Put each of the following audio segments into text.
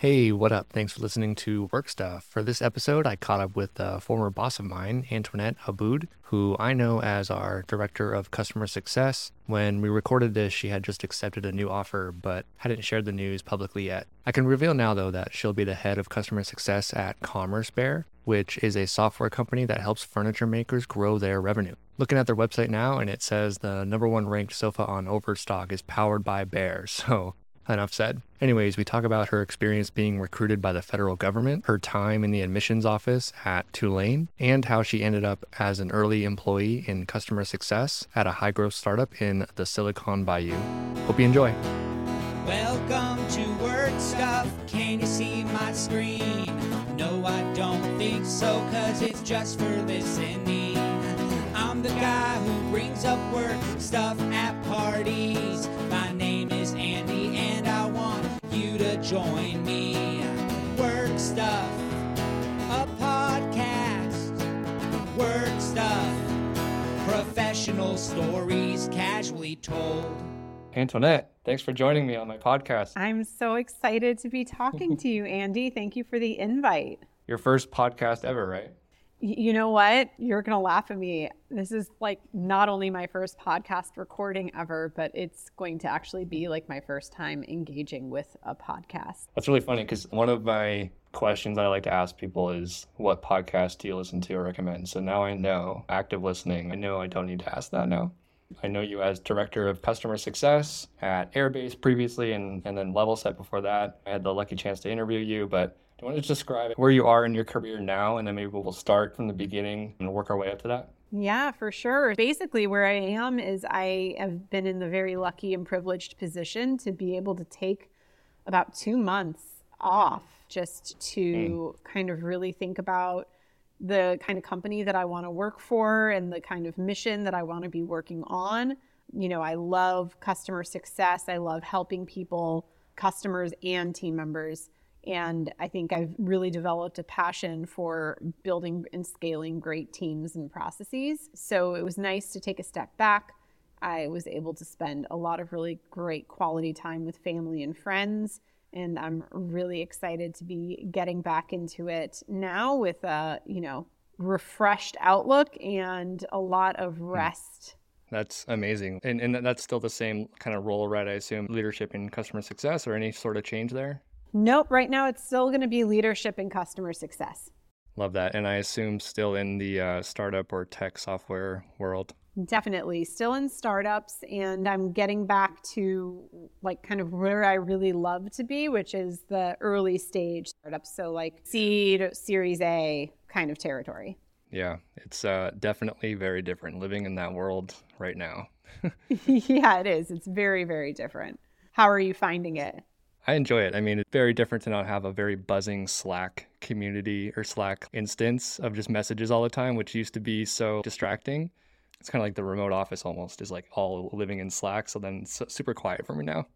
Hey, what up? Thanks for listening to Work Stuff. For this episode, I caught up with a former boss of mine, Antoinette Abboud, who I know as our Director of Customer Success. When we recorded this, she had just accepted a new offer, but hadn't shared the news publicly yet. I can reveal now, though, that she'll be the head of customer success at Commerce Bear, which is a software company that helps furniture makers grow their revenue. Looking at their website now, and it says the number one ranked sofa on Overstock is powered by Bear. So enough said. Anyways, we talk about her experience being recruited by the federal government, her time in the admissions office at Tulane, and how she ended up as an early employee in customer success at a high growth startup in the Silicon Bayou. Hope you enjoy. Welcome to Work Stuff. Can you see my screen? No, I don't think so, cause it's just for listening. I'm the guy who brings up work stuff at parties. My name is Andy, you to join me. Work Stuff, a podcast. Work Stuff, professional stories casually told. Antoinette, thanks for joining me on my podcast. I'm so excited to be talking to you, Andy. Thank you for the invite. Your first podcast ever, right? You know what? You're going to laugh at me. This is like not only my first podcast recording ever, but it's going to actually be like my first time engaging with a podcast. That's really funny because one of my questions I like to ask people is, What podcast do you listen to or recommend? So now I know active listening. I know I don't need to ask that now. I know you as director of customer success at Airbase previously and, and then Levelset before that. I had the lucky chance to interview you, but do you want to describe where you are in your career now? And then maybe we'll start from the beginning and work our way up to that. Yeah, for sure. Basically, where I am is I have been in the very lucky and privileged position to be able to take about two months off just to hmm. kind of really think about the kind of company that I want to work for and the kind of mission that I want to be working on. You know, I love customer success, I love helping people, customers, and team members. And I think I've really developed a passion for building and scaling great teams and processes. So it was nice to take a step back. I was able to spend a lot of really great quality time with family and friends. And I'm really excited to be getting back into it now with a, you know, refreshed outlook and a lot of hmm. rest. That's amazing. And, and that's still the same kind of role, right? I assume leadership in customer success or any sort of change there? Nope, right now it's still going to be leadership and customer success. Love that. And I assume still in the uh, startup or tech software world. Definitely still in startups, and I'm getting back to like kind of where I really love to be, which is the early stage startups. So, like seed, series A kind of territory. Yeah, it's uh, definitely very different living in that world right now. yeah, it is. It's very, very different. How are you finding it? I enjoy it. I mean, it's very different to not have a very buzzing Slack community or Slack instance of just messages all the time, which used to be so distracting. It's kind of like the remote office almost is like all living in Slack. So then it's super quiet for me now.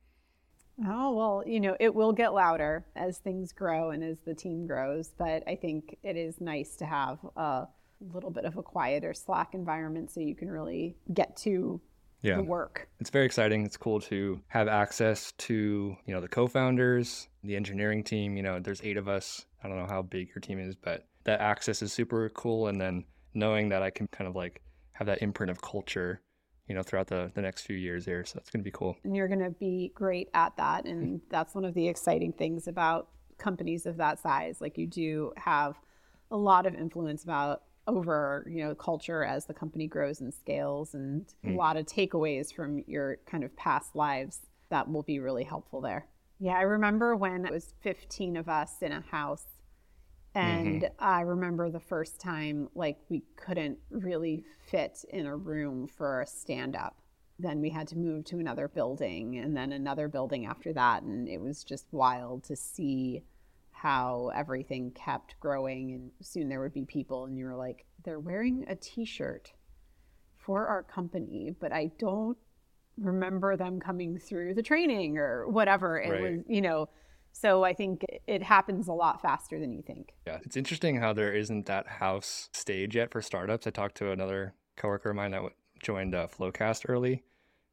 Oh, well, you know, it will get louder as things grow and as the team grows, but I think it is nice to have a little bit of a quieter Slack environment so you can really get to Yeah. the work. It's very exciting. It's cool to have access to, you know, the co-founders, the engineering team, you know, there's 8 of us. I don't know how big your team is, but that access is super cool and then knowing that I can kind of like have that imprint of culture, you know, throughout the the next few years here. So that's going to be cool. and you're going to be great at that and that's one of the exciting things about companies of that size like you do have a lot of influence about over you know culture as the company grows and scales and a hmm. lot of takeaways from your kind of past lives that will be really helpful there yeah i remember when it was 15 of us in a house and mm-hmm. I remember the first time, like, we couldn't really fit in a room for a stand up. Then we had to move to another building and then another building after that. And it was just wild to see how everything kept growing. And soon there would be people, and you were like, they're wearing a t shirt for our company, but I don't remember them coming through the training or whatever. It Right. was, you know, so I think it happens a lot faster than you think. Yeah, it's interesting how there isn't that house stage yet for startups. I talked to another coworker of mine that joined uh, Flowcast early,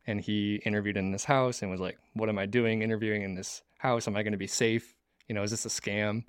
and he interviewed in this house and was like, "What am I doing interviewing in this house? Am I going to be safe? You know, is this a scam?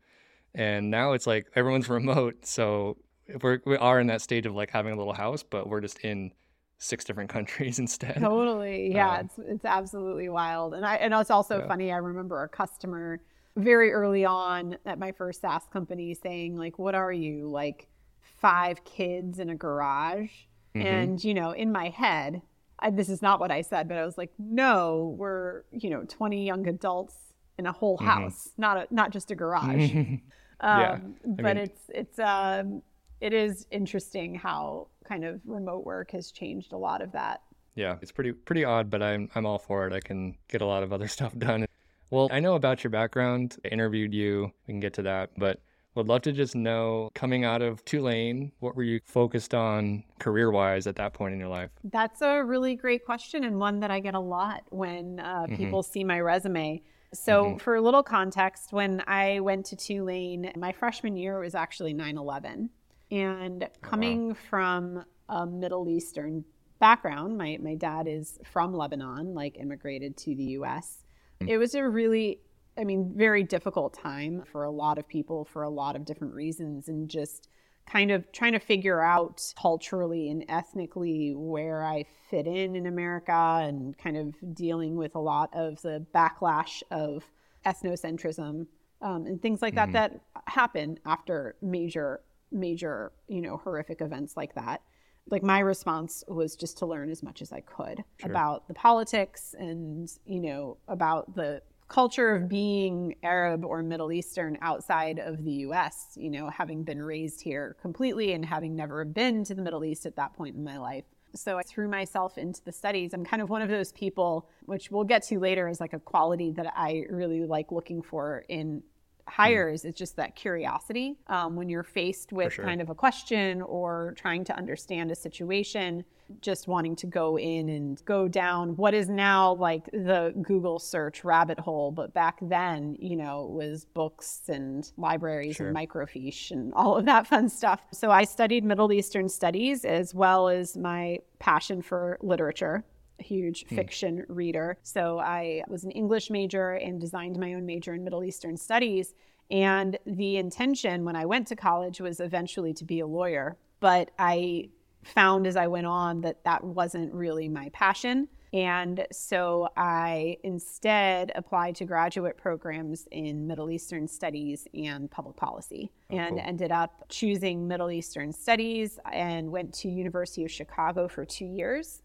And now it's like everyone's remote. So we're, we are in that stage of like having a little house, but we're just in six different countries instead. Totally. Yeah. Um, it's, it's absolutely wild. And I, and it's also Yeah. funny. I remember a customer very early on at my first SaaS company saying like, what are you like five kids in a garage? Mhm. And, you know, in my head, I, this is not what I said, but I was like, no, we're, you know, 20 young adults in a whole Mhm. house, not a, not just a garage. Yeah, Um, but mean- it's it's um, it is interesting how kind of remote work has changed a lot of that. Yeah, it's pretty pretty odd, but I'm I'm all for it. I can get a lot of other stuff done. Well, I know about your background. I interviewed you. We can get to that, but would love to just know coming out of Tulane, what were you focused on career-wise at that point in your life? That's a really great question and one that I get a lot when uh, Mhm. people see my resume. So, Mhm. for a little context, when I went to Tulane, my freshman year was actually 9 11. And coming from a Middle Eastern background, my, my dad is from Lebanon, like immigrated to the US. It was a really, I mean, very difficult time for a lot of people for a lot of different reasons. And just kind of trying to figure out culturally and ethnically where I fit in in America and kind of dealing with a lot of the backlash of ethnocentrism um, and things like Mhm. that that happen after major, major, you know, horrific events like that. Like my response was just to learn as much as I could Sure. about the politics and, you know, about the culture of being Arab or Middle Eastern outside of the US, you know, having been raised here completely and having never been to the Middle East at that point in my life. So I threw myself into the studies. I'm kind of one of those people, which we'll get to later as like a quality that I really like looking for in hires. It's just that curiosity. Um, when you're faced with sure. kind of a question or trying to understand a situation, just wanting to go in and go down what is now like the Google search rabbit hole, but back then, you know, it was books and libraries Sure. and microfiche and all of that fun stuff. So I studied Middle Eastern studies as well as my passion for literature. Huge hmm. fiction reader. So I was an English major and designed my own major in Middle Eastern studies. And the intention when I went to college was eventually to be a lawyer. But I found as I went on that that wasn't really my passion. And so I instead applied to graduate programs in Middle Eastern studies and public policy Oh, and cool. ended up choosing Middle Eastern studies and went to University of Chicago for 2 years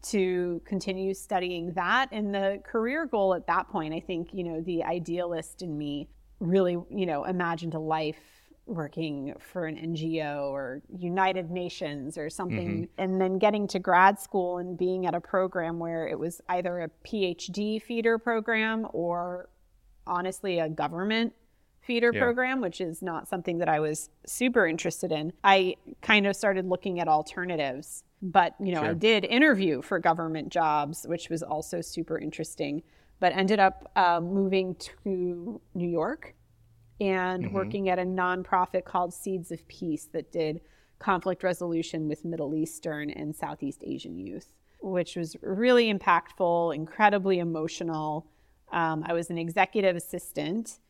to continue studying that and the career goal at that point I think you know the idealist in me really you know imagined a life working for an NGO or United Nations or something and then getting to grad school and being at a program where it was either a PhD feeder program or honestly a government feeder Yeah. program which is not something that I was super interested in. I kind of started looking at alternatives but you know I did interview for government jobs which was also super interesting but ended up uh, moving to New York and Mhm. working at a nonprofit called Seeds of Peace that did conflict resolution with Middle Eastern and Southeast Asian youth, which was really impactful, incredibly emotional. Um, I was an executive assistant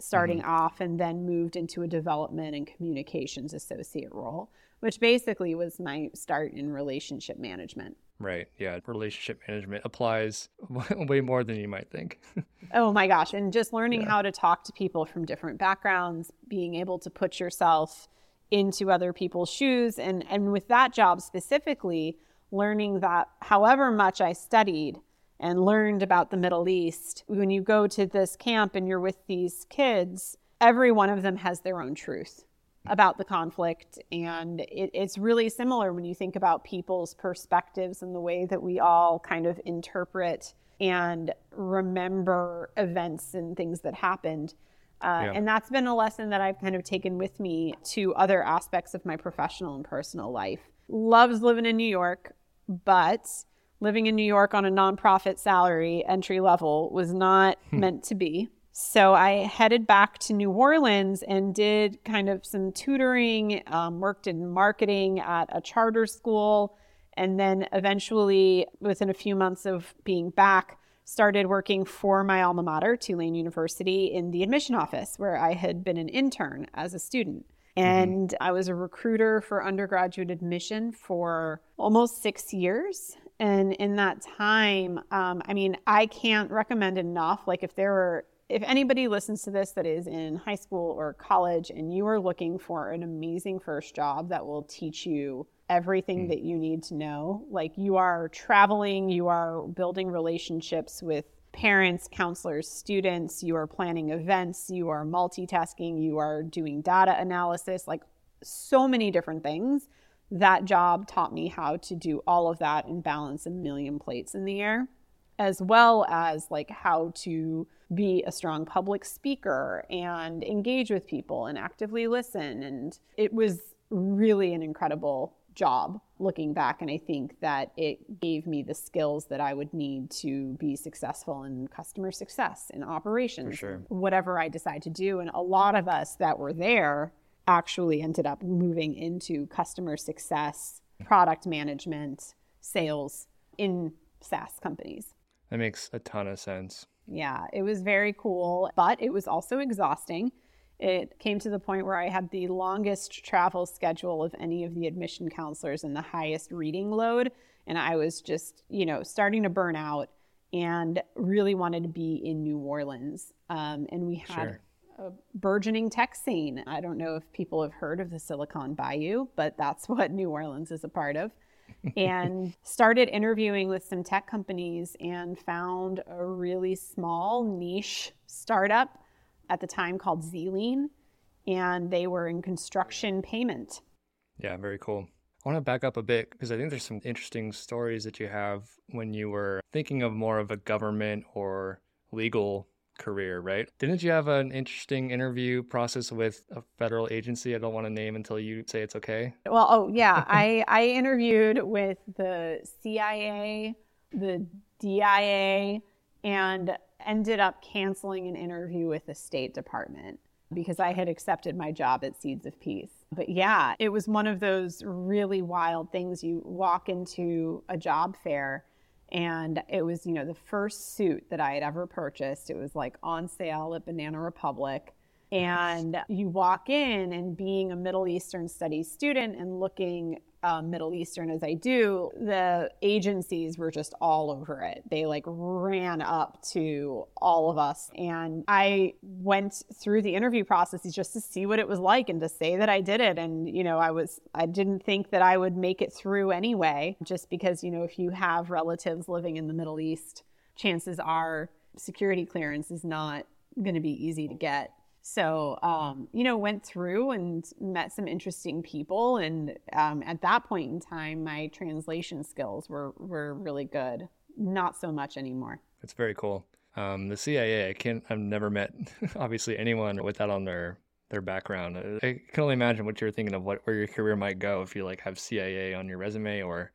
starting off and then moved into a development and communications associate role, which basically was my start in relationship management. Right. Yeah. Relationship management applies way more than you might think. Oh my gosh. And just learning Yeah. how to talk to people from different backgrounds, being able to put yourself into other people's shoes. And, and with that job specifically, learning that however much I studied and learned about the Middle East, when you go to this camp and you're with these kids, every one of them has their own truth about the conflict. And it, it's really similar when you think about people's perspectives and the way that we all kind of interpret and remember events and things that happened. Uh, Yeah. And that's been a lesson that I've kind of taken with me to other aspects of my professional and personal life. Loves living in New York, but living in New York on a nonprofit salary, entry level, was not meant to be. So I headed back to New Orleans and did kind of some tutoring, um, worked in marketing at a charter school, and then eventually, within a few months of being back, started working for my alma mater, Tulane University, in the admission office where I had been an intern as a student. And I was a recruiter for undergraduate admission for almost six years. And in that time, um, I mean, I can't recommend enough. Like, if there were, if anybody listens to this that is in high school or college and you are looking for an amazing first job that will teach you everything hmm. that you need to know, like you are traveling, you are building relationships with parents, counselors, students, you are planning events, you are multitasking, you are doing data analysis, like so many different things. That job taught me how to do all of that and balance a million plates in the air, as well as like how to be a strong public speaker and engage with people and actively listen. And it was really an incredible job looking back. And I think that it gave me the skills that I would need to be successful in customer success, in operations, sure. whatever I decide to do. And a lot of us that were there actually ended up moving into customer success, product management, sales in SaaS companies. That makes a ton of sense. Yeah, it was very cool, but it was also exhausting. It came to the point where I had the longest travel schedule of any of the admission counselors and the highest reading load. And I was just, you know, starting to burn out and really wanted to be in New Orleans. Um, and we had Sure. a burgeoning tech scene. I don't know if people have heard of the Silicon Bayou, but that's what New Orleans is a part of. And started interviewing with some tech companies and found a really small niche startup at the time called zlien, and they were in construction payment. Yeah, very cool. I want to back up a bit because I think there's some interesting stories that you have when you were thinking of more of a government or legal career, right? Didn't you have an interesting interview process with a federal agency? I don't want to name until you say it's okay. Well, oh yeah, I I interviewed with the CIA, the DIA, and ended up canceling an interview with the State Department because I had accepted my job at Seeds of Peace. But yeah, it was one of those really wild things. You walk into a job fair and it was, you know, the first suit that I had ever purchased. It was like on sale at Banana Republic. And you walk in, and being a Middle Eastern studies student and looking uh, Middle Eastern as I do, the agencies were just all over it. They like ran up to all of us. And I went through the interview process just to see what it was like and to say that I did it. And, you know, I was, I didn't think that I would make it through anyway, just because, you know, if you have relatives living in the Middle East, chances are security clearance is not going to be easy to get. So, um, you know, went through and met some interesting people. And um, at that point in time, my translation skills were, were really good. Not so much anymore. It's very cool. Um, the CIA, I can't, I've never met obviously anyone with that on their their background. Uh, I can only imagine what you're thinking of what where your career might go if you like have CIA on your resume or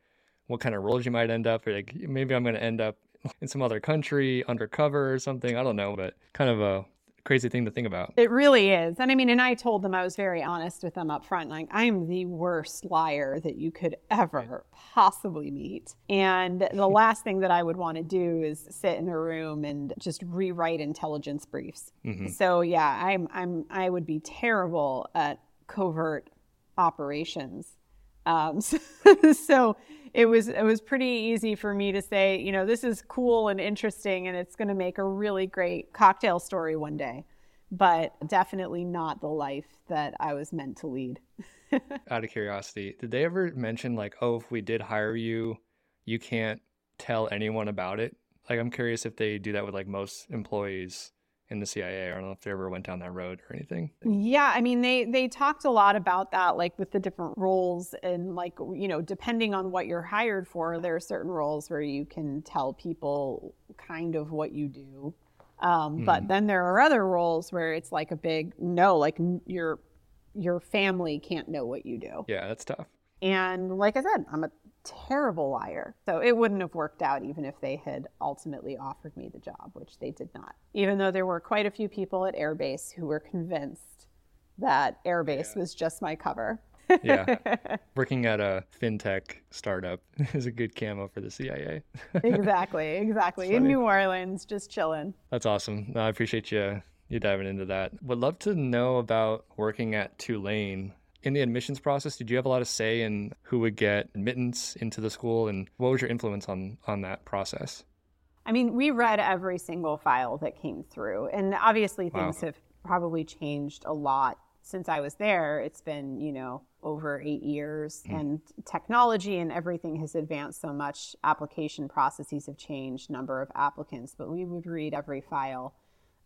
what kind of roles you might end up. Or like maybe I'm going to end up in some other country undercover or something. I don't know, but kind of a crazy thing to think about. It really is. And I mean, and I told them I was very honest with them up front. Like, I am the worst liar that you could ever possibly meet. And the last thing that I would want to do is sit in a room and just rewrite intelligence briefs. So yeah, I'm I'm I would be terrible at covert operations. Um, so, so it was it was pretty easy for me to say, you know, this is cool and interesting, and it's going to make a really great cocktail story one day, but definitely not the life that I was meant to lead. Out of curiosity, did they ever mention like, oh, if we did hire you, you can't tell anyone about it? Like, I'm curious if they do that with like most employees in the CIA. I don't know if they ever went down that road or anything. Yeah, I mean they they talked a lot about that like with the different roles and like you know depending on what you're hired for there are certain roles where you can tell people kind of what you do. Um, but then there are other roles where it's like a big no like your your family can't know what you do. Yeah, that's tough. And like I said, I'm a terrible liar. So it wouldn't have worked out even if they had ultimately offered me the job, which they did not. Even though there were quite a few people at Airbase who were convinced that Airbase was just my cover. Yeah. Working at a fintech startup is a good camo for the CIA. exactly, exactly. In. New Orleans, just chilling. That's awesome. No, I appreciate you you diving into that. Would love to know about working at Tulane. In the admissions process, did you have a lot of say in who would get admittance into the school and what was your influence on on that process? I mean, we read every single file that came through, and obviously Wow. things have probably changed a lot since I was there. It's been, you know, over eight years, hmm. and technology and everything has advanced so much. Application processes have changed, number of applicants, but we would read every file.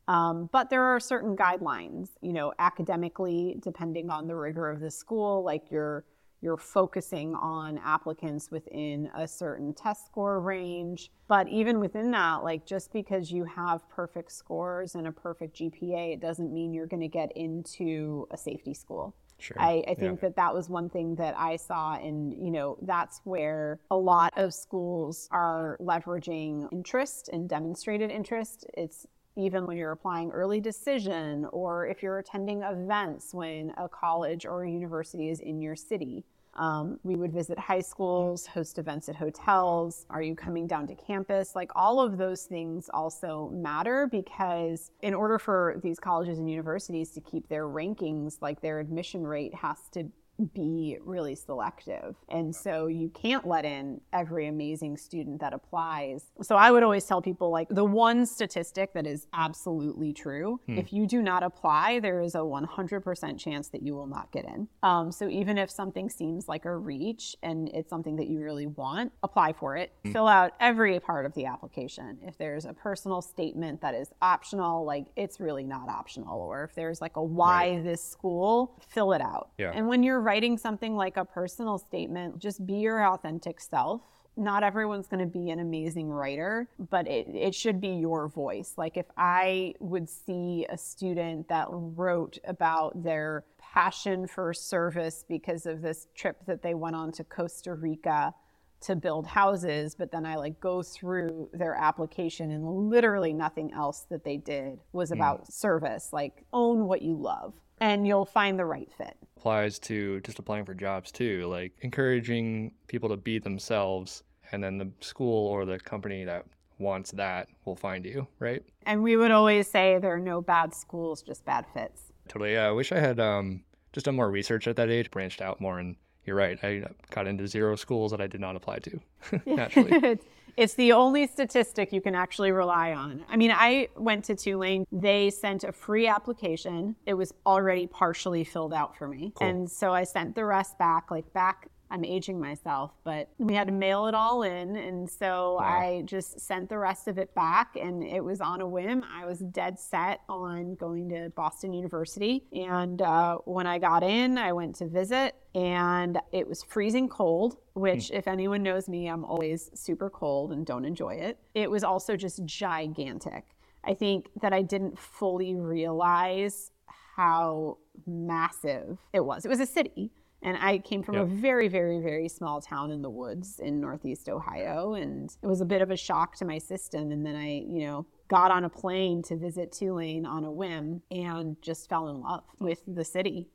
Um, but there are certain guidelines, you know, academically, depending on the rigor of the school, like you're you're focusing on applicants within a certain test score range. But even within that, like just because you have perfect scores and a perfect GPA, it doesn't mean you're going to get into a safety school. Sure. I, I think that that was one thing that I saw, and you know, that's where a lot of schools are leveraging interest and demonstrated interest. It's even when you're applying early decision, or if you're attending events when a college or a university is in your city. Um, we would visit high schools, host events at hotels. Are you coming down to campus? Like all of those things also matter because, in order for these colleges and universities to keep their rankings, like their admission rate has to be really selective. And so you can't let in every amazing student that applies. So I would always tell people like the one statistic that is absolutely true if you do not apply, there is a 100% chance that you will not get in. Um, so even if something seems like a reach and it's something that you really want, apply for it. Fill out every part of the application. If there's a personal statement that is optional, like it's really not optional. Or if there's like a why this school, fill it out. Yeah. And when you're writing something like a personal statement, just be your authentic self. Not everyone's going to be an amazing writer, but it, it should be your voice. Like if I would see a student that wrote about their passion for service because of this trip that they went on to Costa Rica to build houses, but then I like go through their application and literally nothing else that they did was about service. Like own what you love and you'll find the right fit. applies to just applying for jobs too, like encouraging people to be themselves and then the school or the company that wants that will find you, right? And we would always say there are no bad schools, just bad fits. Totally. Yeah, I wish I had um, just done more research at that age, branched out more, and you're right. I got into zero schools that I did not apply to naturally. it's, the only statistic you can actually rely on. I mean, I went to Tulane. They sent a free application. It was already partially filled out for me. Cool. And so I sent the rest back, like back. I'm aging myself, but we had to mail it all in. And so Wow. I just sent the rest of it back, and it was on a whim. I was dead set on going to Boston University. And uh, when I got in, I went to visit, and it was freezing cold, which, if anyone knows me, I'm always super cold and don't enjoy it. It was also just gigantic. I think that I didn't fully realize how massive it was. It was a city. And I came from a very, very, very small town in the woods in Northeast Ohio. And it was a bit of a shock to my system. And then I, you know, got on a plane to visit Tulane on a whim and just fell in love with the city.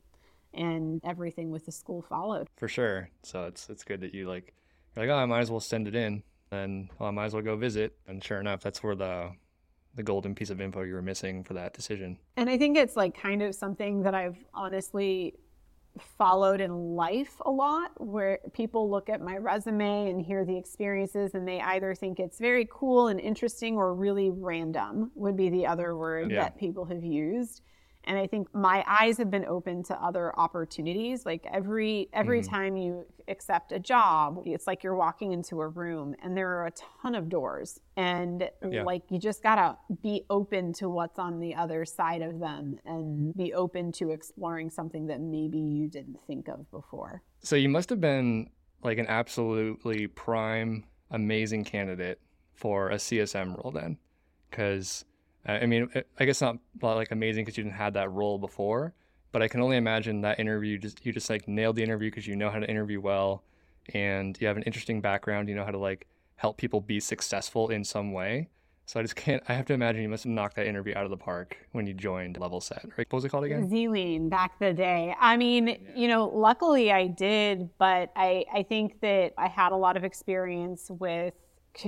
And everything with the school followed. For sure. So it's it's good that you like you're like, oh, I might as well send it in, and oh, I might as well go visit. And sure enough, that's where the the golden piece of info you were missing for that decision. And I think it's like kind of something that I've honestly followed in life a lot where people look at my resume and hear the experiences and they either think it's very cool and interesting or really random would be the other word Yeah. that people have used and i think my eyes have been open to other opportunities. Like every every mm. time you accept a job it's like you're walking into a room and there are a ton of doors. And Yeah. like you just gotta be open to what's on the other side of them and be open to exploring something that maybe you didn't think of before. So you must have been like an absolutely prime, amazing candidate for a CSM role then, because I mean, I- guess not not, like amazing because you didn't have that role before, but I can only imagine that interview just you just like nailed the interview because you know how to interview well, and you have an interesting background. You know how to like help people be successful in some way. So I just can't. I have to imagine you must have knocked that interview out of the park when you joined Levelset. Right? What was it called again? Z-lien back the day. I mean, you know, luckily I did, but I I think that I had a lot of experience with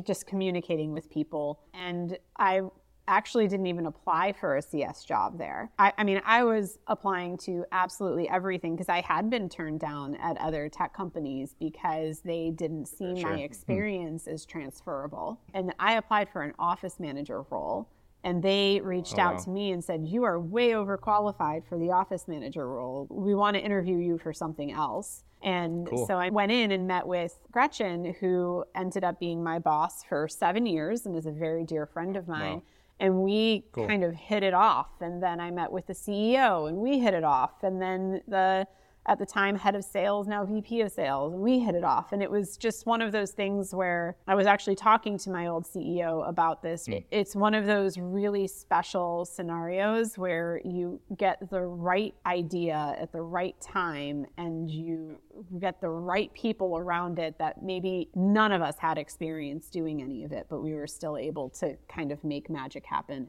just communicating with people, and I actually didn't even apply for a CS job there. I, I mean, I was applying to absolutely everything because I had been turned down at other tech companies because they didn't see Sure. my hmm. experience as transferable. And I applied for an office manager role. And they reached Oh, out wow. to me and said, You are way overqualified for the office manager role. We want to interview you for something else. And Cool. so I went in and met with Gretchen, who ended up being my boss for seven years and is a very dear friend of mine. Wow. And we Cool. kind of hit it off. And then I met with the CEO and we hit it off. And then the at the time head of sales, now VP of sales, we hit it off. And it was just one of those things where I was actually talking to my old CEO about this. It- It's one of those really special scenarios where you get the right idea at the right time and you get the right people around it that maybe none of us had experience doing any of it, but we were still able to kind of make magic happen.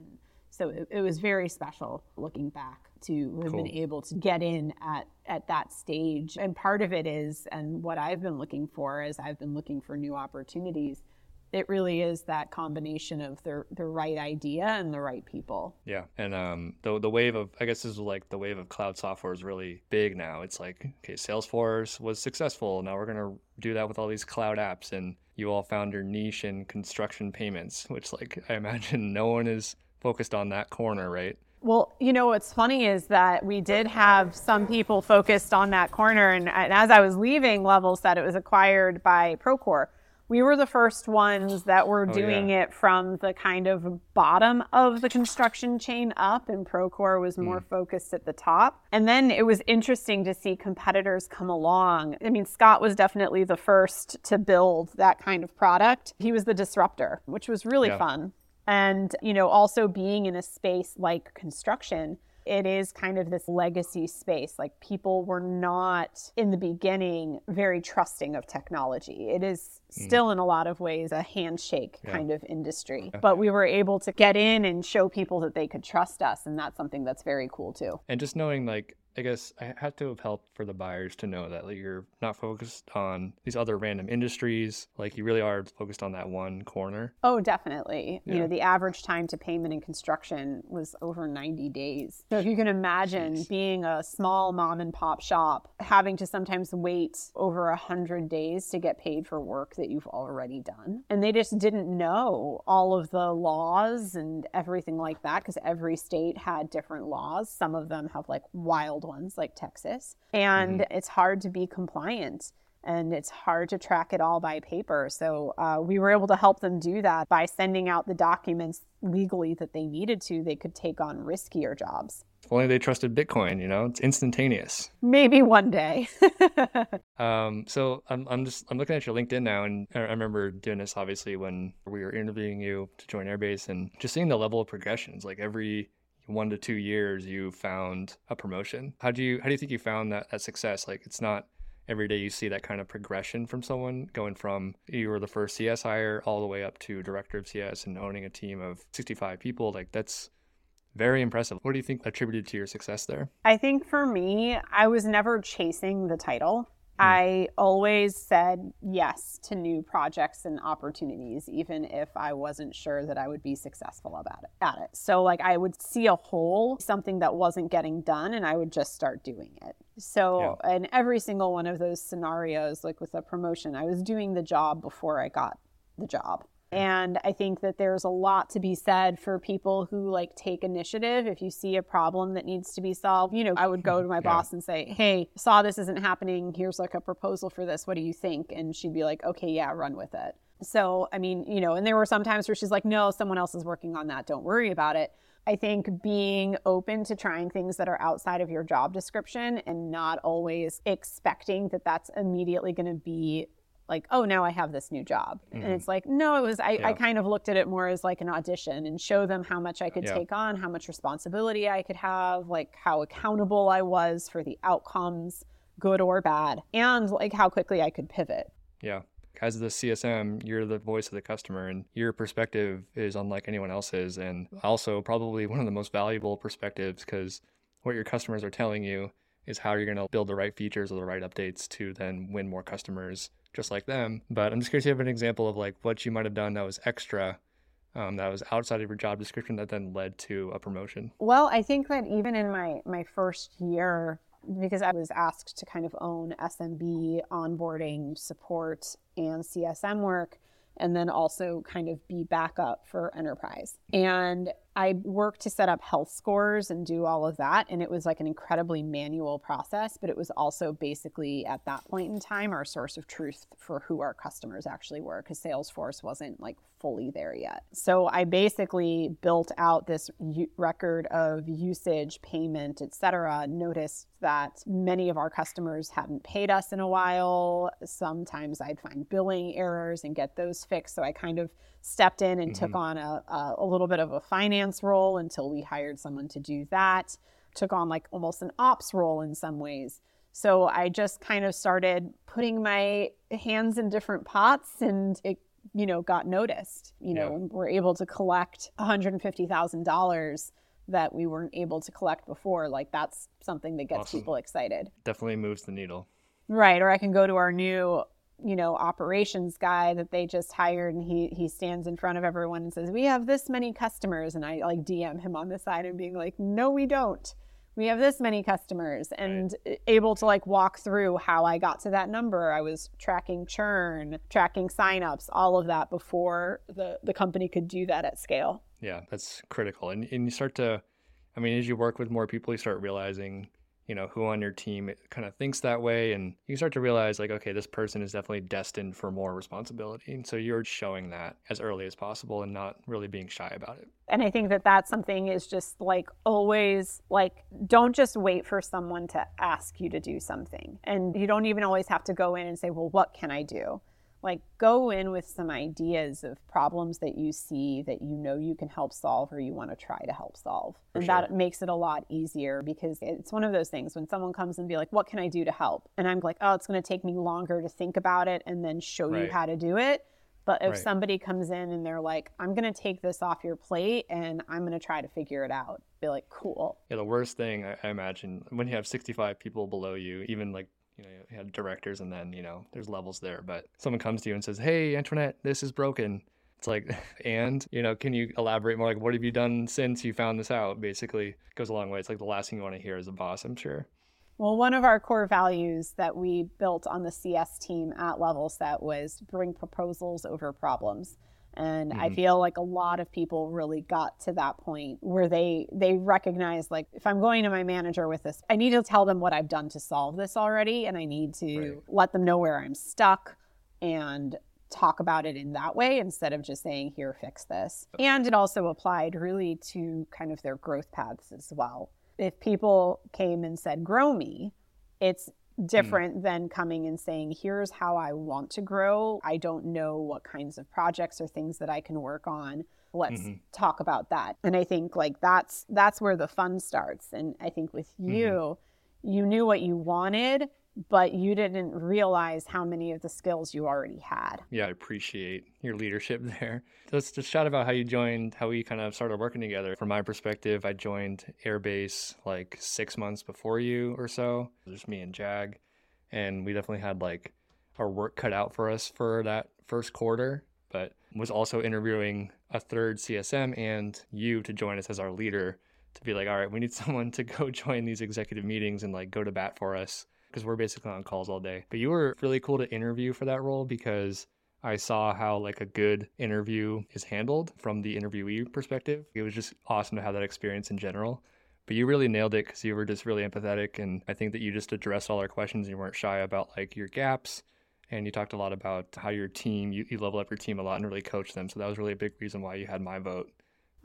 So it, it was very special looking back to have been able to get in at, at that stage. And part of it is, and what I've been looking for as I've been looking for new opportunities, it really is that combination of the, the right idea and the right people. Yeah, and um, the the wave of I guess this is like the wave of cloud software is really big now. It's like okay, Salesforce was successful. Now we're gonna do that with all these cloud apps, and you all found your niche in construction payments, which like I imagine no one is focused on that corner, right? Well, you know what's funny is that we did have some people focused on that corner, and, and as I was leaving, Levelset it was acquired by Procore. We were the first ones that were Oh, doing yeah. it from the kind of bottom of the construction chain up, and Procore was more hmm. focused at the top. And then it was interesting to see competitors come along. I mean, Scott was definitely the first to build that kind of product. He was the disruptor, which was really Yeah. fun. And, you know, also being in a space like construction, it is kind of this legacy space. Like people were not in the beginning very trusting of technology. It is hmm. still in a lot of ways a handshake Yeah. kind of industry. But we were able to get in and show people that they could trust us. And that's something that's very cool too. And just knowing like I guess I had to have helped for the buyers to know that like you're not focused on these other random industries. Like you really are focused on that one corner. Oh, definitely. You know, the average time to payment in construction was over 90 days. So if you can imagine Jeez. being a small mom and pop shop, having to sometimes wait over 100 days to get paid for work that you've already done. And they just didn't know all of the laws and everything like that because every state had different laws. Some of them have like wild ones like Texas. And it's hard to be compliant and it's hard to track it all by paper. So uh, we were able to help them do that by sending out the documents legally that they needed to. They could take on riskier jobs. If only they trusted Bitcoin, you know, it's instantaneous. Maybe one day. Um, so I'm, I'm just I'm looking at your LinkedIn now, and I I remember doing this obviously when we were interviewing you to join Airbase, and just seeing the level of progressions. Like every one to two years, you found a promotion. How do you how do you think you found that that success? Like it's not every day you see that kind of progression from someone going from you were the first CS hire all the way up to director of CS and owning a team of 65 people. Like that's very impressive. What do you think attributed to your success there? I think for me, I was never chasing the title. Hmm. I always said yes to new projects and opportunities, even if I wasn't sure that I would be successful about it, at it. So, like, I would see a hole, something that wasn't getting done, and I would just start doing it. So, in every single one of those scenarios, like with a promotion, I was doing the job before I got the job. And I think that there's a lot to be said for people who like take initiative. If you see a problem that needs to be solved, you know, I would go to my boss and say, Hey, saw this isn't happening. Here's like a proposal for this. What do you think? And she'd be like, Okay, yeah, run with it. So, I mean, you know, and there were some times where she's like, No, someone else is working on that. Don't worry about it. I think being open to trying things that are outside of your job description and not always expecting that that's immediately going to be like, oh, now I have this new job. And it's like, no, it was, I, I Mm-hmm. Kind of looked at it more as like an audition and show them how much I could Yeah. take on, how much responsibility I could have, like how accountable I was for the outcomes, good or bad, and like how quickly I could pivot. Yeah. as the CSM, you're the voice of the customer and your perspective is unlike anyone else's. And also, probably one of the most valuable perspectives because what your customers are telling you is how you're going to build the right features or the right updates to then win more customers just like them. But I'm just curious to have an example of like what you might have done that was extra um, that was outside of your job description that then led to a promotion? Well, I think that even in my my first year, because I was asked to kind of own SMB onboarding support and CSM work, and then also kind of be backup for enterprise. And I worked to set up health scores and do all of that. And it was like an incredibly manual process, but it was also basically at that point in time our source of truth for who our customers actually were because Salesforce wasn't like fully there yet. So I basically built out this u- record of usage, payment, etc. Noticed that many of our customers hadn't paid us in a while. Sometimes I'd find billing errors and get those fixed. So I kind of stepped in and mm-hmm. took on a, a, a little bit of a finance role until we hired someone to do that. Took on like almost an ops role in some ways. So I just kind of started putting my hands in different pots and it, you know, got noticed. You know, yeah. we're able to collect $150,000 that we weren't able to collect before. Like that's something that gets awesome. people excited. Definitely moves the needle. Right. Or I can go to our new you know operations guy that they just hired and he he stands in front of everyone and says we have this many customers. And i like dm him on the side and being like no we don't. We have this many customers. And right. able to like walk through how i got to that number. I was tracking churn tracking signups all of that before the the company could do that at scale. Yeah that's critical. And, and you start to i mean as you work with more people you start realizing you know who on your team kind of thinks that way and you start to realize like okay this person is definitely destined for more responsibility and so you're showing that as early as possible and not really being shy about it. And i think that that's something is just like always like don't just wait for someone to ask you to do something. And you don't even always have to go in and say well what can i do like go in with some ideas of problems that you see that you know you can help solve or you want to try to help solve sure. that makes it a lot easier because it's one of those things when someone comes and be like what can i do to help and i'm like oh it's going to take me longer to think about it and then show right. you how to do it but if right. somebody comes in and they're like i'm going to take this off your plate and i'm going to try to figure it out be like cool yeah the worst thing I imagine when you have 65 people below you even like you know, you had directors and then, you know, there's levels there. But someone comes to you and says, Hey, Antoinette, this is broken. It's like, and, you know, can you elaborate more? Like, what have you done since you found this out? Basically, goes a long way. It's like the last thing you want to hear as a boss, I'm sure. Well, one of our core values that we built on the CS team at Levelset was bring proposals over problems and mm-hmm. i feel like a lot of people really got to that point where they they recognize like if i'm going to my manager with this i need to tell them what i've done to solve this already and i need to right. let them know where i'm stuck and talk about it in that way instead of just saying here fix this and it also applied really to kind of their growth paths as well if people came and said grow me it's. Different mm. than coming and saying, here's how I want to grow. I don't know what kinds of projects or things that I can work on. Let's mm-hmm. talk about that. And I think like that's that's where the fun starts. And I think with mm-hmm. you, mm-hmm. you knew what you wanted but you didn't realize how many of the skills you already had. Yeah, I appreciate your leadership there. Let's just chat about how you joined, how we kind of started working together. From my perspective, I joined Airbase like six months before you or so, just me and Jag. And we definitely had like our work cut out for us for that first quarter, but was also interviewing a third CSM and you to join us as our leader to be like, all right, we need someone to go join these executive meetings and like go to bat for us because we're basically on calls all day. But you were really cool to interview for that role because I saw how like a good interview is handled from the interviewee perspective. It was just awesome to have that experience in general. But you really nailed it because you were just really empathetic, and I think that you just addressed all our questions. You weren't shy about like your gaps, and you talked a lot about how your team you, you level up your team a lot and really coach them. So that was really a big reason why you had my vote.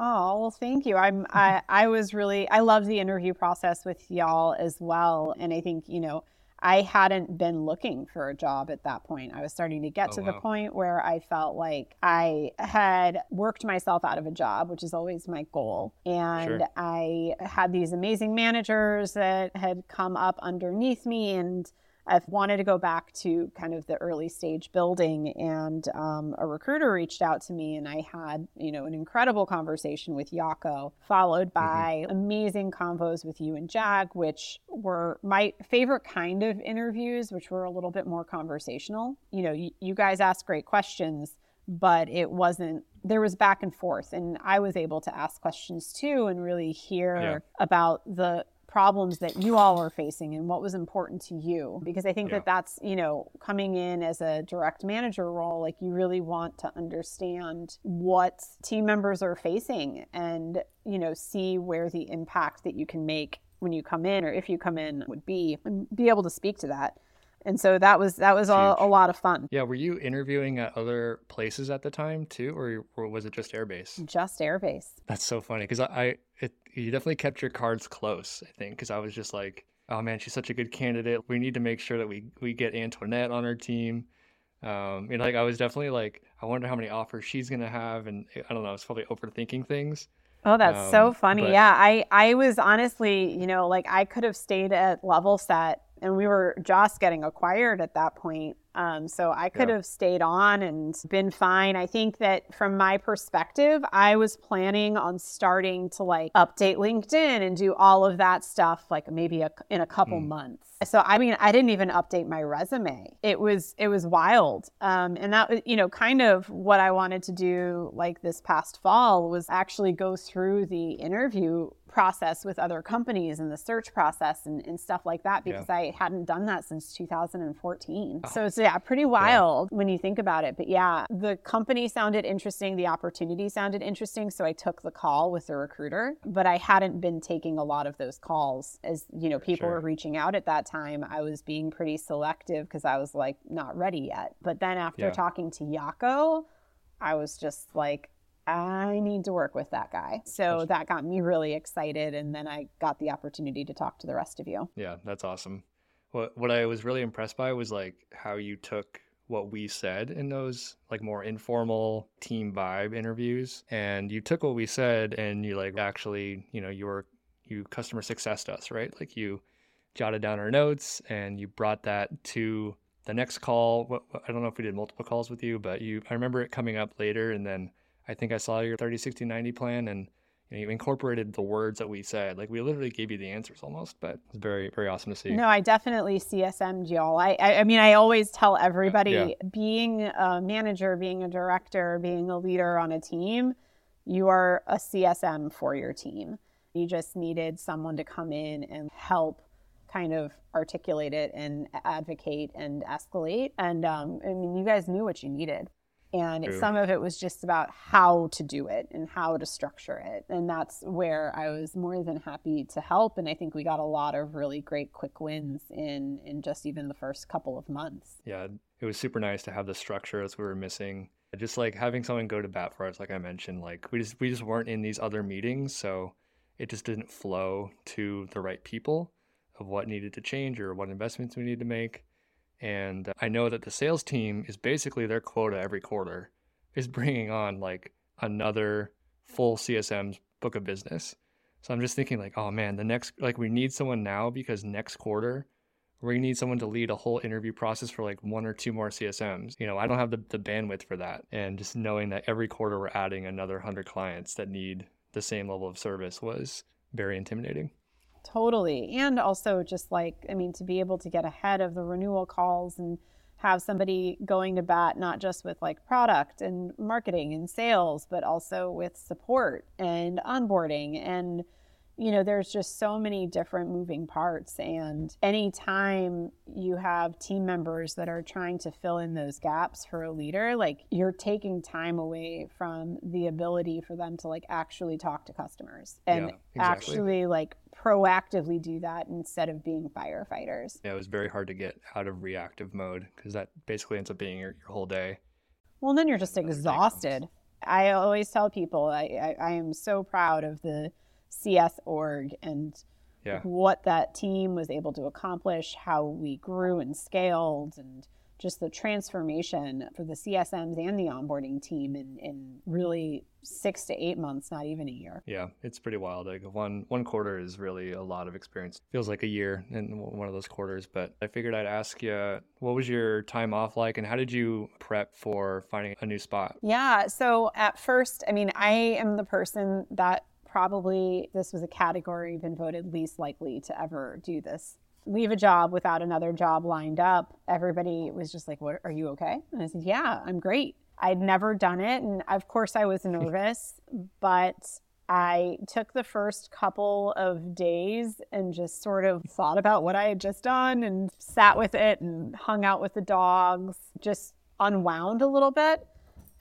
Oh, well, thank you. I'm I I was really I loved the interview process with y'all as well. And I think, you know, I hadn't been looking for a job at that point. I was starting to get oh, to wow. the point where I felt like I had worked myself out of a job, which is always my goal. And sure. I had these amazing managers that had come up underneath me and I've wanted to go back to kind of the early stage building, and um, a recruiter reached out to me, and I had you know an incredible conversation with Yako, followed mm-hmm. by mm-hmm. amazing convos with you and Jag, which were my favorite kind of interviews, which were a little bit more conversational. You know, you, you guys ask great questions, but it wasn't there was back and forth and i was able to ask questions too and really hear yeah. about the problems that you all were facing and what was important to you because i think yeah. that that's you know coming in as a direct manager role like you really want to understand what team members are facing and you know see where the impact that you can make when you come in or if you come in would be and be able to speak to that and so that was that was a, a, lot of fun. Yeah, were you interviewing at other places at the time too, or, or was it just Airbase? Just Airbase. That's so funny because I, I it, you definitely kept your cards close. I think because I was just like, oh man, she's such a good candidate. We need to make sure that we we get Antoinette on our team. Um, you know, like I was definitely like, I wonder how many offers she's gonna have, and I don't know, I was probably overthinking things. Oh, that's um, so funny. But... Yeah, I I was honestly, you know, like I could have stayed at Levelset and we were just getting acquired at that point. Um, so I could yeah. have stayed on and been fine. I think that from my perspective, I was planning on starting to like update LinkedIn and do all of that stuff, like maybe a, in a couple mm. months. So I mean, I didn't even update my resume. It was it was wild, um, and that you know kind of what I wanted to do like this past fall was actually go through the interview process with other companies and the search process and, and stuff like that because yeah. I hadn't done that since 2014. Oh. So it's yeah, pretty wild yeah. when you think about it. But yeah, the company sounded interesting, the opportunity sounded interesting, so I took the call with the recruiter, but I hadn't been taking a lot of those calls as, you know, people sure. were reaching out at that time. I was being pretty selective because I was like not ready yet. But then after yeah. talking to Yako, I was just like, I need to work with that guy. So that got me really excited. And then I got the opportunity to talk to the rest of you. Yeah, that's awesome. What, what I was really impressed by was like how you took what we said in those like more informal team vibe interviews and you took what we said and you like actually you know you were you customer success us right like you jotted down our notes and you brought that to the next call i don't know if we did multiple calls with you but you i remember it coming up later and then I think I saw your 30, 60, 90 plan and you, know, you incorporated the words that we said. Like we literally gave you the answers almost, but it's very, very awesome to see. No, I definitely CSM'd y'all. I, I, I mean, I always tell everybody yeah. being a manager, being a director, being a leader on a team, you are a CSM for your team. You just needed someone to come in and help kind of articulate it and advocate and escalate. And um, I mean, you guys knew what you needed and True. some of it was just about how to do it and how to structure it. And that's where i was more than happy to help. And i think we got a lot of really great quick wins in in just even the first couple of months. Yeah it was super nice to have the structure as we were missing. Just like having someone go to bat for us like i mentioned like we just we just weren't in these other meetings. So it just didn't flow to the right people of what needed to change or what investments we needed to make and I know that the sales team is basically their quota every quarter is bringing on like another full CSM's book of business. So I'm just thinking like, oh man, the next like we need someone now because next quarter we need someone to lead a whole interview process for like one or two more CSMs. You know, I don't have the, the bandwidth for that. And just knowing that every quarter we're adding another hundred clients that need the same level of service was very intimidating. Totally. And also just like, I mean, to be able to get ahead of the renewal calls and have somebody going to bat not just with like product and marketing and sales, but also with support and onboarding and you know, there's just so many different moving parts. And anytime you have team members that are trying to fill in those gaps for a leader, like you're taking time away from the ability for them to like actually talk to customers and yeah, exactly. actually like proactively do that instead of being firefighters. Yeah, it was very hard to get out of reactive mode because that basically ends up being your, your whole day. Well, then you're just exhausted. I always tell people I, I, I am so proud of the CS org and yeah. what that team was able to accomplish, how we grew and scaled and just the transformation for the CSMs and the onboarding team in, in really six to eight months, not even a year. Yeah, it's pretty wild. Like one one quarter is really a lot of experience. Feels like a year in one of those quarters. But I figured I'd ask you, what was your time off like, and how did you prep for finding a new spot? Yeah. So at first, I mean, I am the person that probably this was a category been voted least likely to ever do this leave a job without another job lined up, everybody was just like, "What are you okay?" And I said, "Yeah, I'm great." I'd never done it, and of course I was nervous, but I took the first couple of days and just sort of thought about what I had just done and sat with it and hung out with the dogs, just unwound a little bit.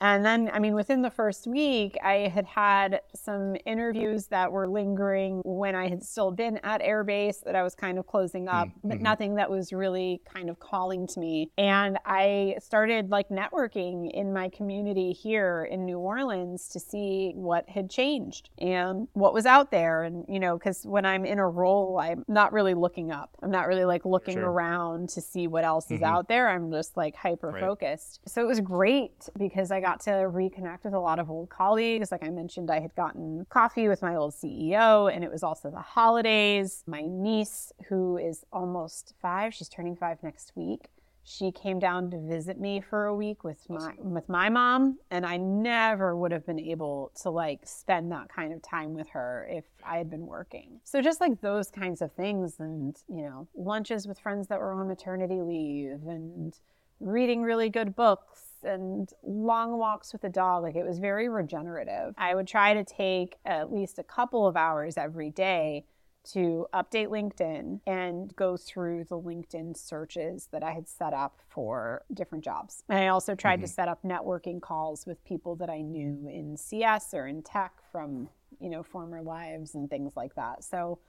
And then, I mean, within the first week, I had had some interviews that were lingering when I had still been at Airbase that I was kind of closing up, mm-hmm. but nothing that was really kind of calling to me. And I started like networking in my community here in New Orleans to see what had changed and what was out there. And, you know, because when I'm in a role, I'm not really looking up, I'm not really like looking sure. around to see what else mm-hmm. is out there. I'm just like hyper focused. Right. So it was great because I got got to reconnect with a lot of old colleagues. Like I mentioned, I had gotten coffee with my old CEO, and it was also the holidays. My niece, who is almost five, she's turning five next week. She came down to visit me for a week with my with my mom, and I never would have been able to like spend that kind of time with her if I had been working. So just like those kinds of things, and you know, lunches with friends that were on maternity leave, and reading really good books and long walks with the dog. Like it was very regenerative. I would try to take at least a couple of hours every day to update LinkedIn and go through the LinkedIn searches that I had set up for different jobs. And I also tried mm-hmm. to set up networking calls with people that I knew in CS or in tech from, you know, former lives and things like that. So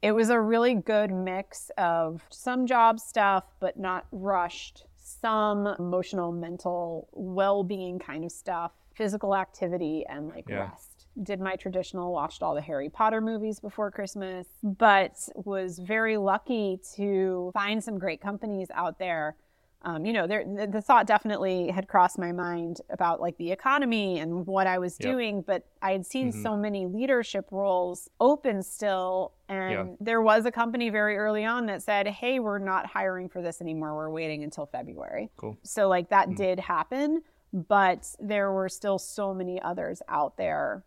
it was a really good mix of some job stuff, but not rushed some emotional, mental well being kind of stuff, physical activity, and like yeah. rest. Did my traditional, watched all the Harry Potter movies before Christmas, but was very lucky to find some great companies out there um, you know, there, the, the, thought definitely had crossed my mind about like the economy and what I was yep. doing, but I had seen mm-hmm. so many leadership roles open still. And yeah. there was a company very early on that said, Hey, we're not hiring for this anymore. We're waiting until February. Cool. So, like, that mm-hmm. did happen, but there were still so many others out there.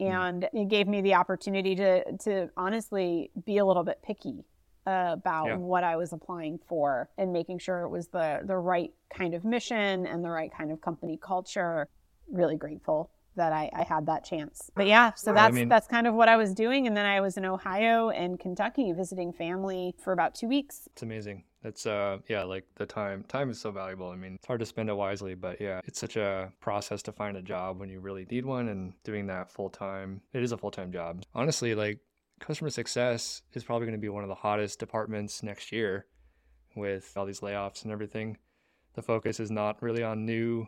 Mm. And mm-hmm. it gave me the opportunity to, to honestly be a little bit picky about yeah. what I was applying for and making sure it was the the right kind of mission and the right kind of company culture. Really grateful that I, I had that chance. But yeah, so that's I mean, that's kind of what I was doing. And then I was in Ohio and Kentucky visiting family for about two weeks. It's amazing. It's uh yeah, like the time time is so valuable. I mean, it's hard to spend it wisely, but yeah, it's such a process to find a job when you really need one and doing that full time. It is a full time job. Honestly, like customer success is probably going to be one of the hottest departments next year with all these layoffs and everything. The focus is not really on new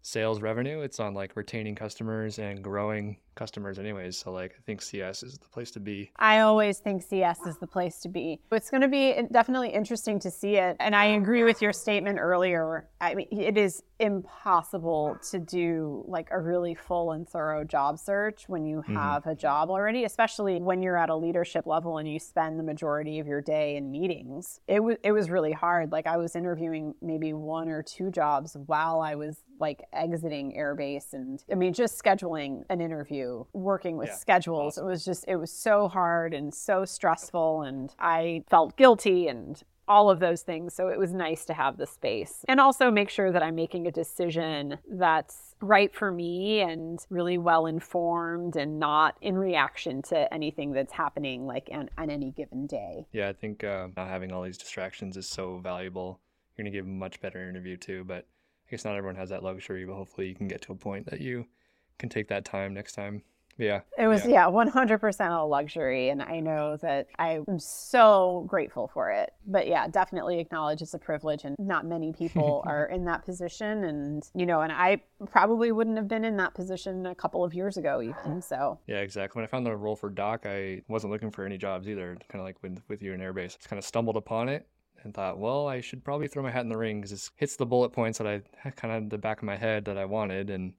sales revenue, it's on like retaining customers and growing customers anyways. So like I think CS is the place to be. I always think CS is the place to be. It's going to be definitely interesting to see it. And I agree with your statement earlier. I mean it is impossible to do like a really full and thorough job search when you mm-hmm. have mm-hmm. a job already, especially when you're at a leadership level and you spend the majority of your day in meetings. It was it was really hard. Like I was interviewing maybe one or two jobs while I was like exiting Airbase and I mean just scheduling an interview working with yeah. schedules. Awesome. It was just, it was so hard and so stressful. And I felt guilty and all of those things. So it was nice to have the space and also make sure that I'm making a decision that's right for me and really well informed and not in reaction to anything that's happening like on, on any given day. Yeah, I think uh, not having all these distractions is so valuable. You're going to give a much better interview too, but I guess not everyone has that luxury, but hopefully you can get to a point that you can take that time next time. Yeah. It was, yeah, yeah 100% a luxury. And I know that I'm so grateful for it. But yeah, definitely acknowledge it's a privilege. And not many people are in that position. And, you know, and I probably wouldn't have been in that position a couple of years ago, even. So, yeah, exactly. When I found the role for Doc, I wasn't looking for any jobs either, kind of like with, with you in Airbase. I just kind of stumbled upon it and thought, well, I should probably throw my hat in the ring because it hits the bullet points that I kind of the back of my head that I wanted. And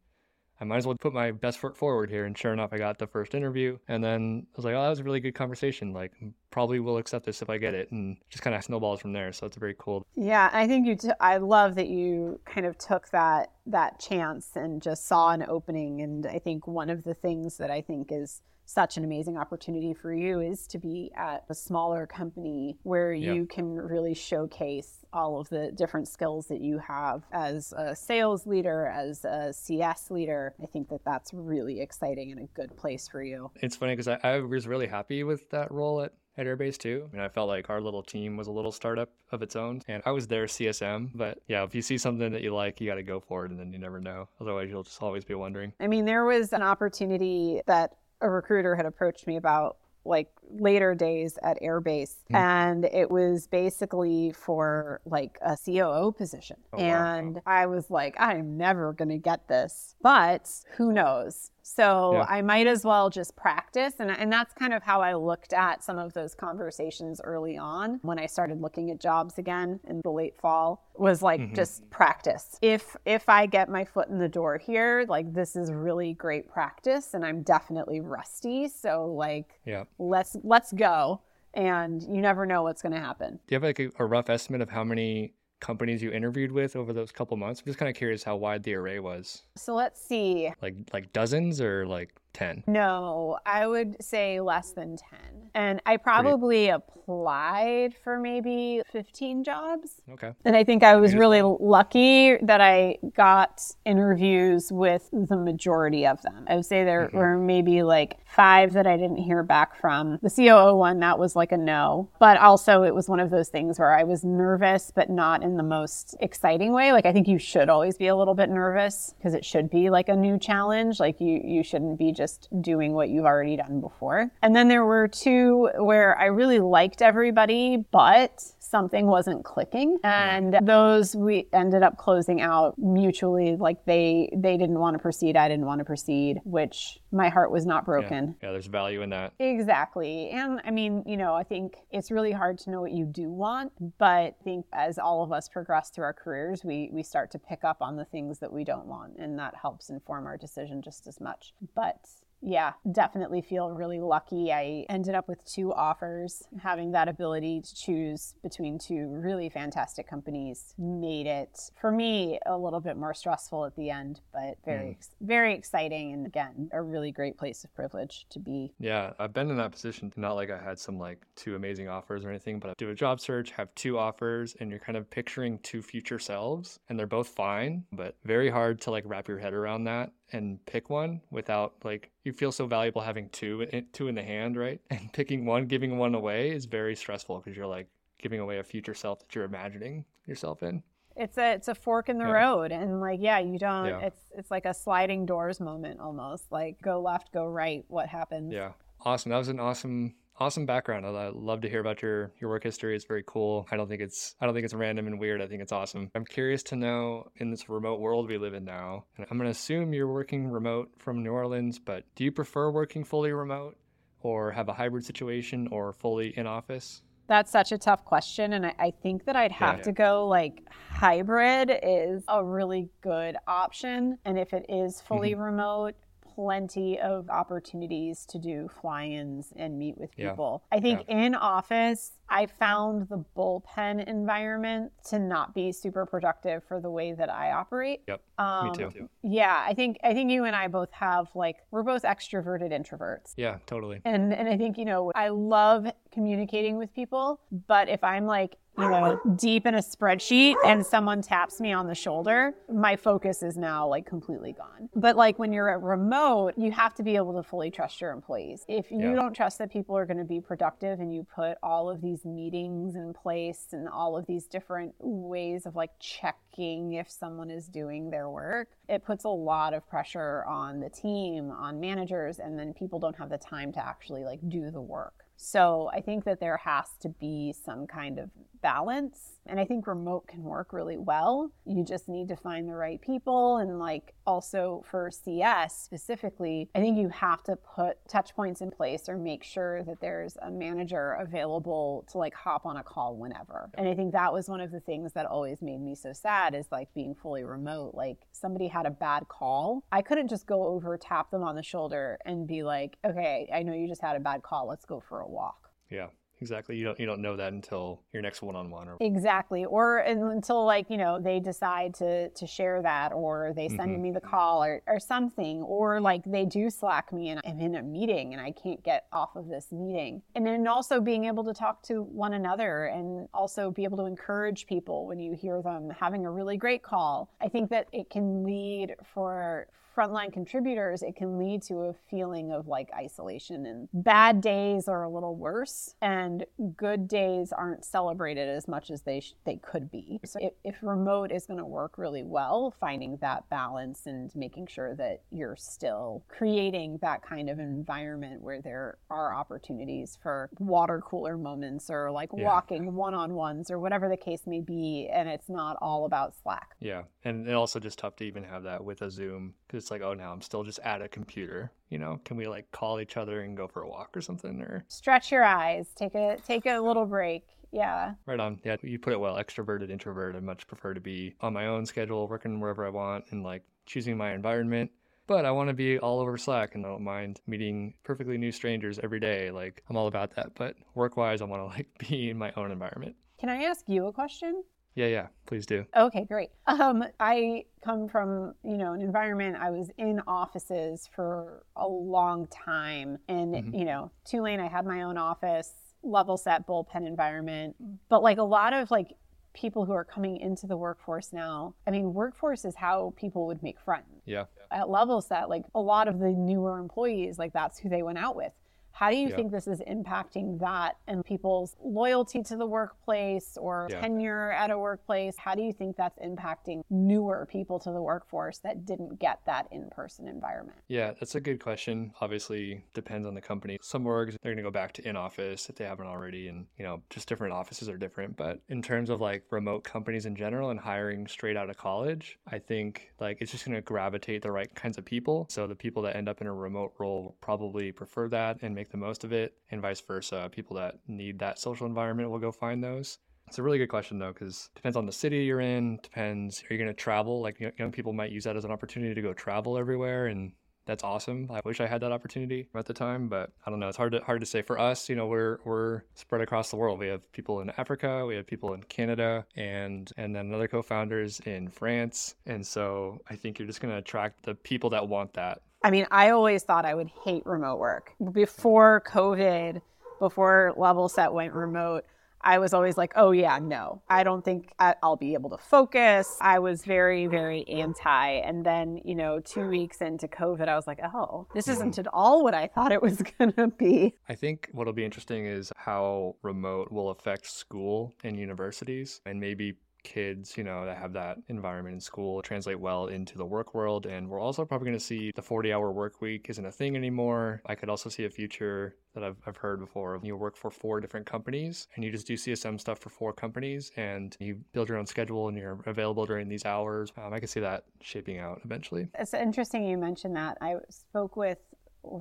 I might as well put my best foot forward here. And sure enough, I got the first interview. And then I was like, oh, that was a really good conversation. Like, probably will accept this if I get it. And just kind of snowballs from there. So it's very cool. Yeah. I think you, t- I love that you kind of took that, that chance and just saw an opening. And I think one of the things that I think is, such an amazing opportunity for you is to be at a smaller company where you can really showcase all of the different skills that you have as a sales leader, as a CS leader. I think that that's really exciting and a good place for you. It's funny because I, I was really happy with that role at at Airbase too. I mean, I felt like our little team was a little startup of its own, and I was their CSM. But yeah, if you see something that you like, you got to go for it, and then you never know. Otherwise, you'll just always be wondering. I mean, there was an opportunity that a recruiter had approached me about like later days at Airbase, mm. and it was basically for like a COO position. Oh, and wow. I was like, I'm never going to get this, but who knows? So yeah. I might as well just practice. And, and that's kind of how I looked at some of those conversations early on when I started looking at jobs again in the late fall was like mm-hmm. just practice. If if I get my foot in the door here, like this is really great practice and I'm definitely rusty. So like yeah. let's let's go. And you never know what's going to happen. Do you have like a, a rough estimate of how many companies you interviewed with over those couple months? I'm just kind of curious how wide the array was. So let's see. Like like dozens or like 10? No, I would say less than 10. And I probably Pretty... applied for maybe 15 jobs. Okay. And I think I was really lucky that I got interviews with the majority of them. I would say there mm-hmm. were maybe like five that I didn't hear back from. The COO one, that was like a no. But also, it was one of those things where I was nervous, but not in the most exciting way. Like, I think you should always be a little bit nervous because it should be like a new challenge. Like, you, you shouldn't be just doing what you've already done before. And then there were two where I really liked everybody, but something wasn't clicking. And those we ended up closing out mutually. Like they they didn't want to proceed, I didn't want to proceed, which my heart was not broken. Yeah, yeah there's value in that. Exactly. And I mean, you know, I think it's really hard to know what you do want, but I think as all of us progress through our careers, we we start to pick up on the things that we don't want and that helps inform our decision just as much. But yeah, definitely feel really lucky. I ended up with two offers. Having that ability to choose between two really fantastic companies made it, for me, a little bit more stressful at the end, but very, mm. very exciting. And again, a really great place of privilege to be. Yeah, I've been in that position. Not like I had some like two amazing offers or anything, but I do a job search, have two offers, and you're kind of picturing two future selves, and they're both fine, but very hard to like wrap your head around that and pick one without like you feel so valuable having two two in the hand, right? And picking one, giving one away is very stressful because you're like giving away a future self that you're imagining yourself in. It's a it's a fork in the yeah. road and like yeah, you don't yeah. it's it's like a sliding doors moment almost. Like go left, go right, what happens? Yeah. Awesome. That was an awesome awesome background. I love to hear about your your work history. It's very cool. I don't think it's I don't think it's random and weird. I think it's awesome. I'm curious to know in this remote world we live in now. And I'm going to assume you're working remote from New Orleans, but do you prefer working fully remote or have a hybrid situation or fully in office? That's such a tough question. And I, I think that I'd have yeah, yeah. to go like hybrid is a really good option. And if it is fully mm-hmm. remote, plenty of opportunities to do fly-ins and meet with people. Yeah. I think yeah. in office, I found the bullpen environment to not be super productive for the way that I operate. Yep. Um, Me too. Yeah, I think I think you and I both have like we're both extroverted introverts. Yeah, totally. And and I think you know I love communicating with people, but if I'm like you know, deep in a spreadsheet and someone taps me on the shoulder, my focus is now like completely gone. But like when you're at remote, you have to be able to fully trust your employees. If you yeah. don't trust that people are going to be productive and you put all of these meetings in place and all of these different ways of like checking if someone is doing their work, it puts a lot of pressure on the team, on managers, and then people don't have the time to actually like do the work. So I think that there has to be some kind of balance. And I think remote can work really well. You just need to find the right people. And like also for CS specifically, I think you have to put touch points in place or make sure that there's a manager available to like hop on a call whenever. And I think that was one of the things that always made me so sad is like being fully remote. Like somebody had a bad call. I couldn't just go over, tap them on the shoulder and be like, okay, I know you just had a bad call. Let's go for a walk. Yeah exactly. You don't you don't know that until your next one-on-one or exactly. Or until like you know they decide to to share that or they send mm-hmm. me the call or, or something. Or like they do slack me and i'm in a meeting and i can't get off of this meeting. And then also being able to talk to one another and also be able to encourage people when you hear them having a really great call. I think that it can lead for frontline contributors, it can lead to a feeling of like isolation and bad days are a little worse and good days aren't celebrated as much as they sh- they could be. So if, if remote is going to work really well, finding that balance and making sure that you're still creating that kind of environment where there are opportunities for water cooler moments or like yeah. walking one-on-ones or whatever the case may be and it's not all about Slack. Yeah. And also just tough to even have that with a Zoom because it's like, oh, now I'm still just at a computer. You know, can we like call each other and go for a walk or something? Or stretch your eyes, take a take a little break. Yeah. Right on. Yeah, you put it well. Extroverted, introvert. I much prefer to be on my own schedule, working wherever I want, and like choosing my environment. But I want to be all over Slack and I don't mind meeting perfectly new strangers every day. Like I'm all about that. But work wise, I want to like be in my own environment. Can I ask you a question? Yeah, yeah, please do. Okay, great. Um, I come from, you know, an environment I was in offices for a long time. And, mm-hmm. you know, Tulane, I had my own office, Levelset bullpen environment. But like a lot of like people who are coming into the workforce now, I mean, workforce is how people would make friends. Yeah. At Levelset, like a lot of the newer employees, like that's who they went out with. How do you yeah. think this is impacting that and people's loyalty to the workplace or yeah. tenure at a workplace? How do you think that's impacting newer people to the workforce that didn't get that in person environment? Yeah, that's a good question. Obviously, depends on the company. Some orgs, they're going to go back to in office if they haven't already. And, you know, just different offices are different. But in terms of like remote companies in general and hiring straight out of college, I think like it's just going to gravitate the right kinds of people. So the people that end up in a remote role probably prefer that and make the most of it, and vice versa. People that need that social environment will go find those. It's a really good question though, because depends on the city you're in. Depends, are you going to travel? Like young people might use that as an opportunity to go travel everywhere, and that's awesome. I wish I had that opportunity at the time, but I don't know. It's hard to hard to say. For us, you know, we're we're spread across the world. We have people in Africa, we have people in Canada, and and then other co-founders in France. And so I think you're just going to attract the people that want that I mean, I always thought I would hate remote work. Before COVID, before Levelset went remote, I was always like, oh, yeah, no, I don't think I'll be able to focus. I was very, very anti. And then, you know, two weeks into COVID, I was like, oh, this isn't at all what I thought it was going to be. I think what'll be interesting is how remote will affect school and universities and maybe kids, you know, that have that environment in school translate well into the work world. And we're also probably going to see the 40 hour work week isn't a thing anymore. I could also see a future that I've, I've heard before of you work for four different companies and you just do CSM stuff for four companies and you build your own schedule and you're available during these hours. Um, I could see that shaping out eventually. It's interesting you mentioned that. I spoke with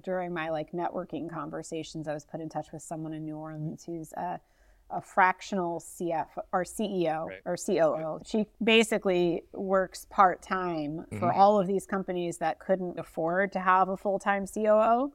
during my like networking conversations, I was put in touch with someone in New Orleans who's uh, a fractional CF or CEO right. or COO. Right. She basically works part time mm-hmm. for all of these companies that couldn't afford to have a full time COO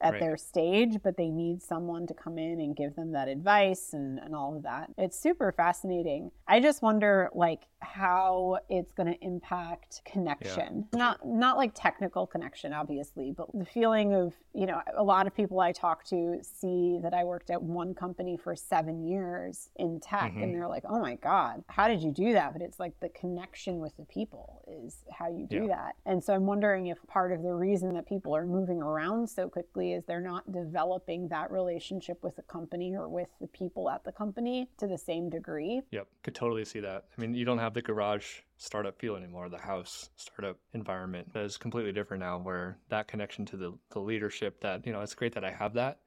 at right. their stage, but they need someone to come in and give them that advice and, and all of that. It's super fascinating. I just wonder like how it's going to impact connection. Yeah. Not not like technical connection obviously, but the feeling of, you know, a lot of people I talk to see that I worked at one company for 7 years in tech mm-hmm. and they're like, "Oh my god, how did you do that?" But it's like the connection with the people is how you do yeah. that. And so I'm wondering if part of the reason that people are moving around so quickly is they're not developing that relationship with the company or with the people at the company to the same degree. Yep, could totally see that. I mean, you don't have the garage startup feel anymore, the house startup environment is completely different now where that connection to the, the leadership that, you know, it's great that I have that,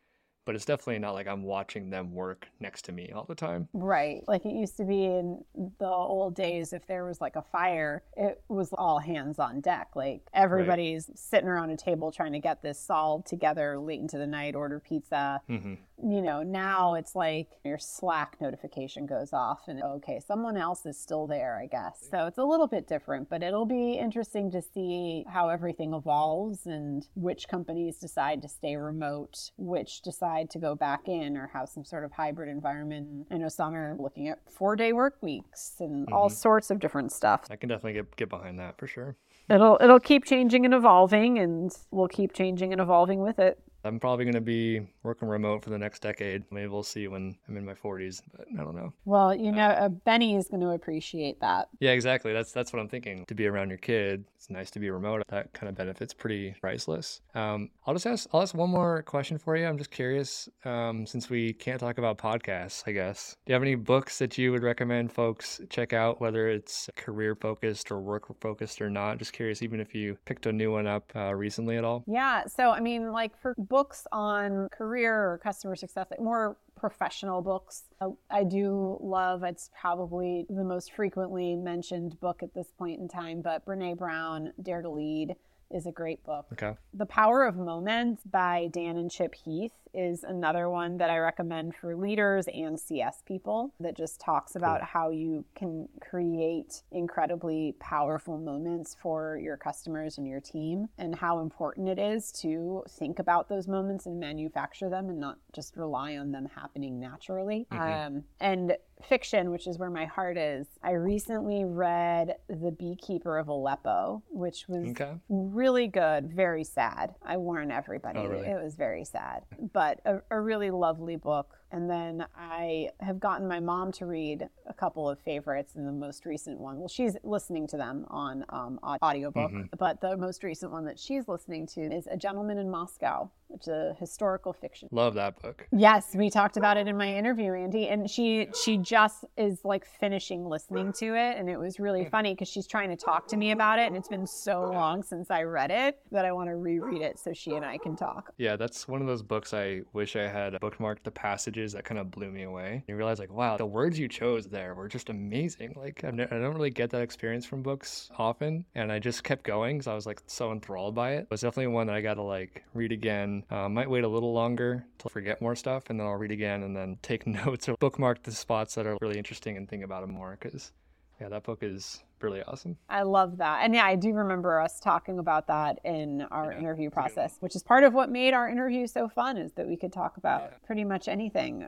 but it's definitely not like I'm watching them work next to me all the time. Right. Like it used to be in the old days, if there was like a fire, it was all hands on deck. Like everybody's right. sitting around a table trying to get this solved together late into the night, order pizza. Mm-hmm. You know, now it's like your Slack notification goes off and okay, someone else is still there, I guess. So it's a little bit different, but it'll be interesting to see how everything evolves and which companies decide to stay remote, which decide to go back in or have some sort of hybrid environment. I know some are looking at four day work weeks and mm-hmm. all sorts of different stuff. I can definitely get, get behind that for sure. It'll it'll keep changing and evolving and we'll keep changing and evolving with it. I'm probably going to be working remote for the next decade. Maybe we'll see when I'm in my 40s, but I don't know. Well, you know, uh, Benny is going to appreciate that. Yeah, exactly. That's that's what I'm thinking. To be around your kid, it's nice to be remote. That kind of benefit's pretty priceless. Um, I'll just ask. I'll ask one more question for you. I'm just curious, um, since we can't talk about podcasts, I guess. Do you have any books that you would recommend folks check out, whether it's career focused or work focused or not? Just curious, even if you picked a new one up uh, recently at all. Yeah. So I mean, like for books books on career or customer success, like more professional books. Uh, I do love, it's probably the most frequently mentioned book at this point in time, but Brene Brown, Dare to Lead is a great book. Okay. The Power of Moments by Dan and Chip Heath is another one that I recommend for leaders and CS people that just talks about cool. how you can create incredibly powerful moments for your customers and your team and how important it is to think about those moments and manufacture them and not just rely on them happening naturally. Mm-hmm. Um, and fiction, which is where my heart is, I recently read The Beekeeper of Aleppo, which was okay. really good, very sad. I warn everybody, oh, really? it was very sad, but a, a really lovely book and then I have gotten my mom to read a couple of favorites in the most recent one. Well, she's listening to them on um, audiobook, mm-hmm. but the most recent one that she's listening to is A Gentleman in Moscow, which is a historical fiction. Love that book. Yes, we talked about it in my interview, Andy, and she she just is like finishing listening to it, and it was really funny because she's trying to talk to me about it, and it's been so long since I read it that I want to reread it so she and I can talk. Yeah, that's one of those books I wish I had bookmarked the passage passages that kind of blew me away. You realize like, wow, the words you chose there were just amazing. Like i don't really get that experience from books often, and I just kept going because I was like so enthralled by it. It was definitely one that I got to like read again. Uh, might wait a little longer to forget more stuff, and then I'll read again and then take notes or bookmark the spots that are really interesting and think about them more because yeah, that book is really awesome. I love that. And yeah, I do remember us talking about that in our yeah, interview process, which is part of what made our interview so fun is that we could talk about yeah. pretty much anything.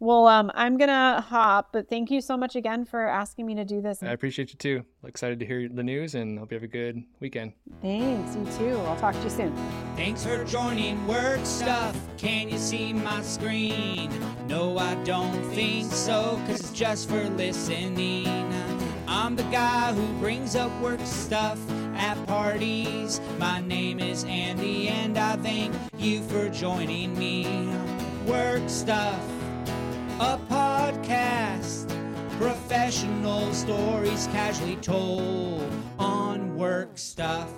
Well, um, I'm gonna hop, but thank you so much again for asking me to do this. I appreciate you too. Excited to hear the news and hope you have a good weekend. Thanks, you too. I'll talk to you soon. Thanks for joining Work Stuff. Can you see my screen? No, I don't think so, cause it's just for listening. I'm the guy who brings up work stuff at parties. My name is Andy, and I thank you for joining me. Work Stuff, a podcast. Professional stories casually told on work stuff.